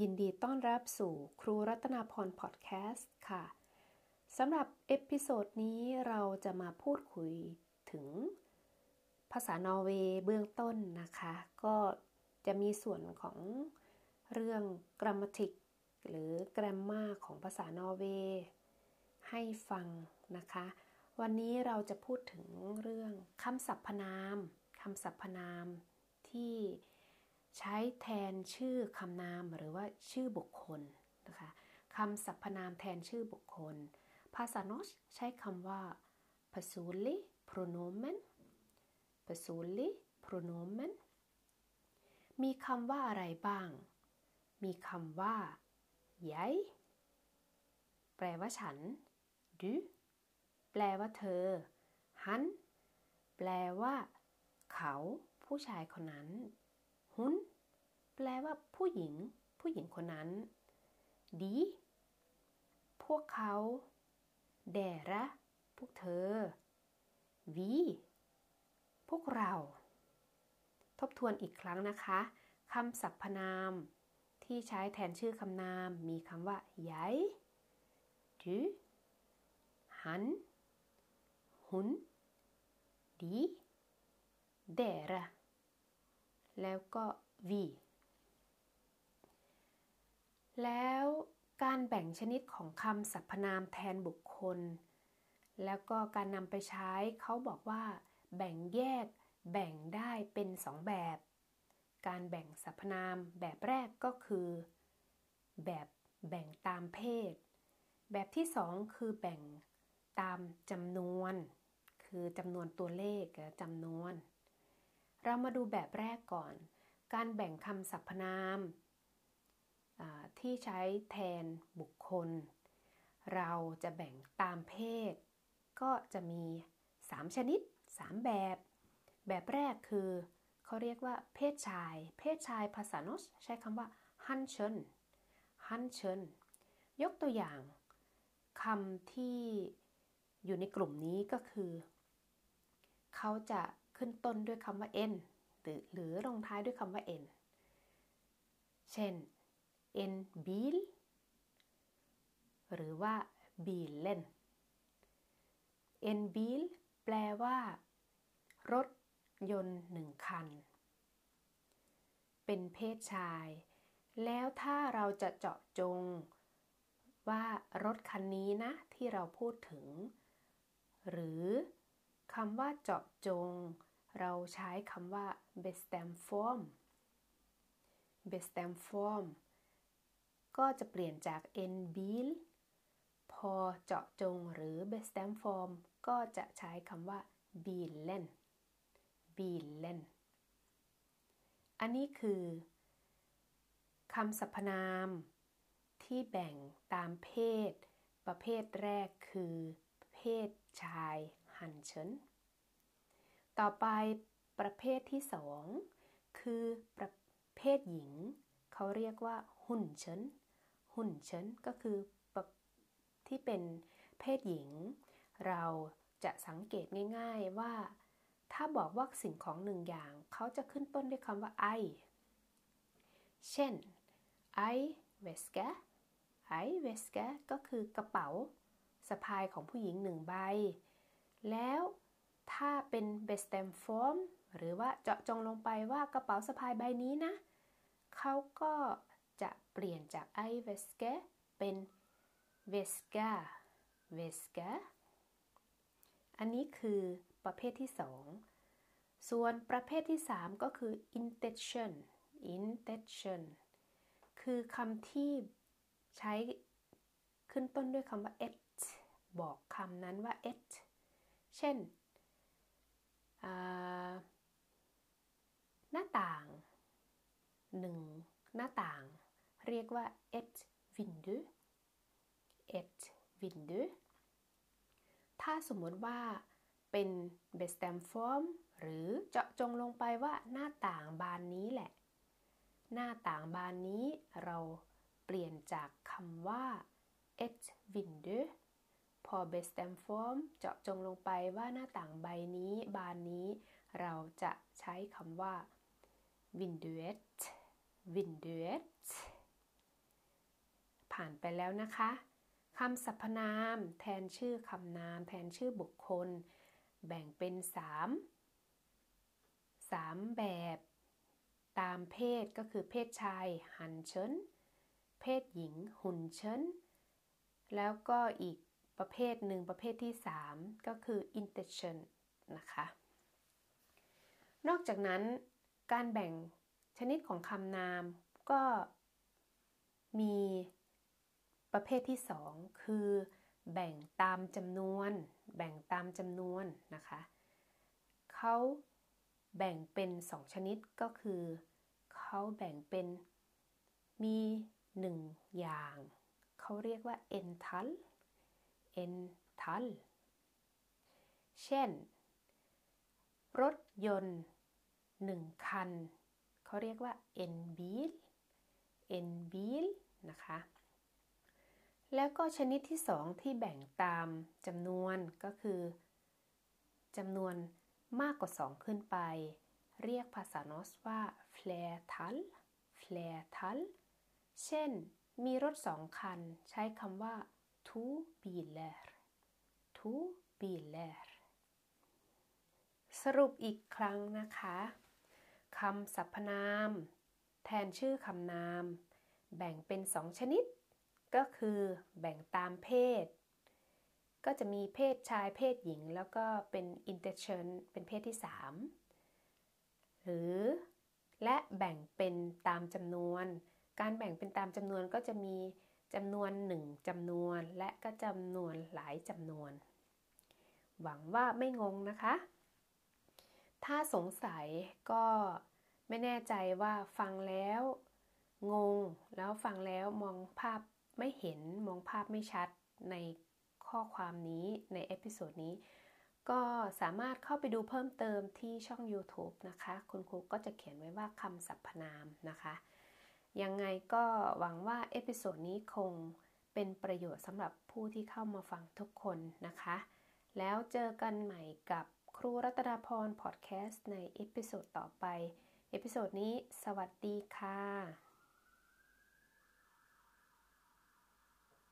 ยินดีต้อนรับสู่ครูรัตนาพรพอดแคสต์ค่ะสำหรับ episode นี้เราจะมาพูดคุยถึงภาษานอร์เวย์เบื้องต้นนะคะ ก็จะมีส่วนของเรื่อง grammatikk หรือ grammar ของภาษานอร์เวย์ให้ฟังนะคะ วันนี้เราจะพูดถึงเรื่องคำศัพท์พนามคำศัพท์พนามที่ ใช้แทนชื่อคำนามหรือว่าชื่อบุคคลนะคะคำสรรพนามแทนชื่อบุคคล ภาษาโนชใช้คำว่า personally pronomen personally pronomen มีคำว่าอะไรบ้าง มีคำว่า jeg แปลว่าฉัน du แปลว่าเธอ han แปลว่า เขา ผู้ชายคนนั้น ฮุนแปลว่าผู้หญิง ผู้หญิงคนนั้น ดี พวกเขาแดระพวกเธอ วี พวกเรา ทบทวนอีกครั้งนะคะคำสรรพนาม ที่ใช้แทนชื่อคำนาม มีคำว่าย้ายดูหัน หุน ดี เดระ แล้วก็ v แล้วการแบ่งชนิดของคำสรรพนามแทนบุคคล แล้วก็การนำไปใช้เขาบอกว่า แบ่งแยก แบ่งได้เป็นสองแบบ การแบ่งสรรพนามแบบแรกก็คือ แบบแบ่งตามเพศ แบบที่สองคือแบ่งตามจำนวน คือจำนวนตัวเลขจำนวน เรามาดูแบบแรกก่อน การแบ่งคำสรรพนามที่ใช้แทนบุคคล เราจะแบ่งตามเพศ ก็จะมี 3 ชนิด 3 แบบ แบบแรกคือเขาเรียกว่าเพศชาย เพศชายภาษาโนสใช้คำว่าฮันเชนฮันเชนยกตัวอย่างคำที่อยู่ในกลุ่มนี้ก็คือ เขาจะขึ้นต้นด้วยคำว่า n หรือหรือลงท้ายด้วยคำว่า n เช่น n bil หรือว่า bilen n bil แปลว่า รถยนต์หนึ่งคัน เป็นเพศชาย แล้วถ้าเราจะเจาะจง ว่ารถคันนี้นะที่เราพูดถึง หรือ คำว่าเจาะจง เราใช้คำว่า bestem form bestem form ก็จะเปลี่ยนจาก en bil พอเจาะจงหรือ bestem form ก็จะใช้คำว่า bilen bilen อันนี้คือคำสรรพนามที่แบ่งตามเพศ ประเภทแรกคือ เพศชาย หันเฉินต่อไปประเภทที่สองคือประเภทหญิง เขาเรียกว่าหุ่นเฉินหุ่นเฉินก็คือที่เป็นเพศหญิง เราจะสังเกตง่าย ๆว่า ถ้าบอกว่าสิ่งของหนึ่งอย่าง เขาจะขึ้นต้นด้วยคำว่าไอ เช่นไอเวสกะไอเวสกะก็คือกระเป๋าสะพายของผู้หญิงหนึ่งใบ แล้วถ้าเป็น b e s t e m form หรือว่าเจาะจงลงไปว่ากระเป๋าสะพายใบนี้นะ เขาก็จะเปลี่ยนจาก i v e s k e เป็น veska veska อันนี้คือประเภทที่ 2 ส่วนประเภทที่ 3 ก็คือ intention intention คือคำที่ใช้ขึ้นต้นด้วยคำว่า et บอกคำนั้นว่า et เช่น หน้าต่างหนึ่งหน้าต่าง เรียกว่า et vindu et vindu ถ้าสมมติว่าเป็น bestem form หรือเจาะจงลงไปว่าหน้าต่างบานนี้แหละ หน้าต่างบานนี้เราเปลี่ยนจากคำว่า et vindu พอ best stem form เจาะจงลงไปว่าหน้าต่างใบนี้บานนี้ เราจะใช้คำว่า vinduet vinduet ผ่านไปแล้วนะคะคำสรรพนามแทนชื่อคำนาม แทนชื่อบุคคล แบ่งเป็น 3 3 แบบ ตามเพศก็คือเพศชายหันเชิญเพศหญิงหุ่นเชิญแล้วก็อีก ประเภทหนึ่งประเภทที่ 3 ก็คือ intention นะคะ นอกจากนั้นการแบ่งชนิดของคำนามก็มีประเภทที่ 2 คือ แบ่งตามจำนวน แบ่งตามจำนวนนะคะเขาแบ่งเป็น 2 ชนิดก็คือเขาแบ่งเป็นมี 1 อย่าง เขาเรียกว่า ental ental เช่น รถยนต์1คัน เขาเรียกว่า en bil en bil นะคะ แล้วก็ชนิดที่2ที่แบ่งตามจำนวนก็คือจำนวนมากกว่า 2 ขึ้นไป เรียกภาษานอสว่า flertal flertal เช่น มีรถสองคัน ใช้คำว่า To biler To biler สรุปอีกครั้งนะคะคำสรรพนาม แทนชื่อคำนาม แบ่งเป็นสองชนิด ก็คือแบ่งตามเพศ ก็จะมีเพศชายเพศหญิง แล้วก็เป็น interchange เป็นเพศที่ 3 หรือและแบ่งเป็นตามจำนวน การแบ่งเป็นตามจำนวนก็จะมี จำนวนหนึ่งจำนวนและก็จำนวนหลายจำนวน หวังว่าไม่งงนะคะ ถ้าสงสัยก็ไม่แน่ใจว่าฟังแล้ว งง แล้วฟังแล้วมองภาพไม่เห็นมองภาพไม่ชัดในข้อความนี้ใน episode นี้ ก็สามารถเข้าไปดูเพิ่มเติมที่ช่อง YouTube นะคะ คุณครูก็จะเขียนไว้ว่าคำสรรพนามนะคะ ยังไงก็หวังว่า episode นี้คงเป็นประโยชน์สำหรับผู้ที่เข้ามาฟังทุกคนนะคะ แล้วเจอกันใหม่กับครูรัตนาพรพอดแคสต์ใน episode ต่อไป episode นี้สวัสดีค่ะ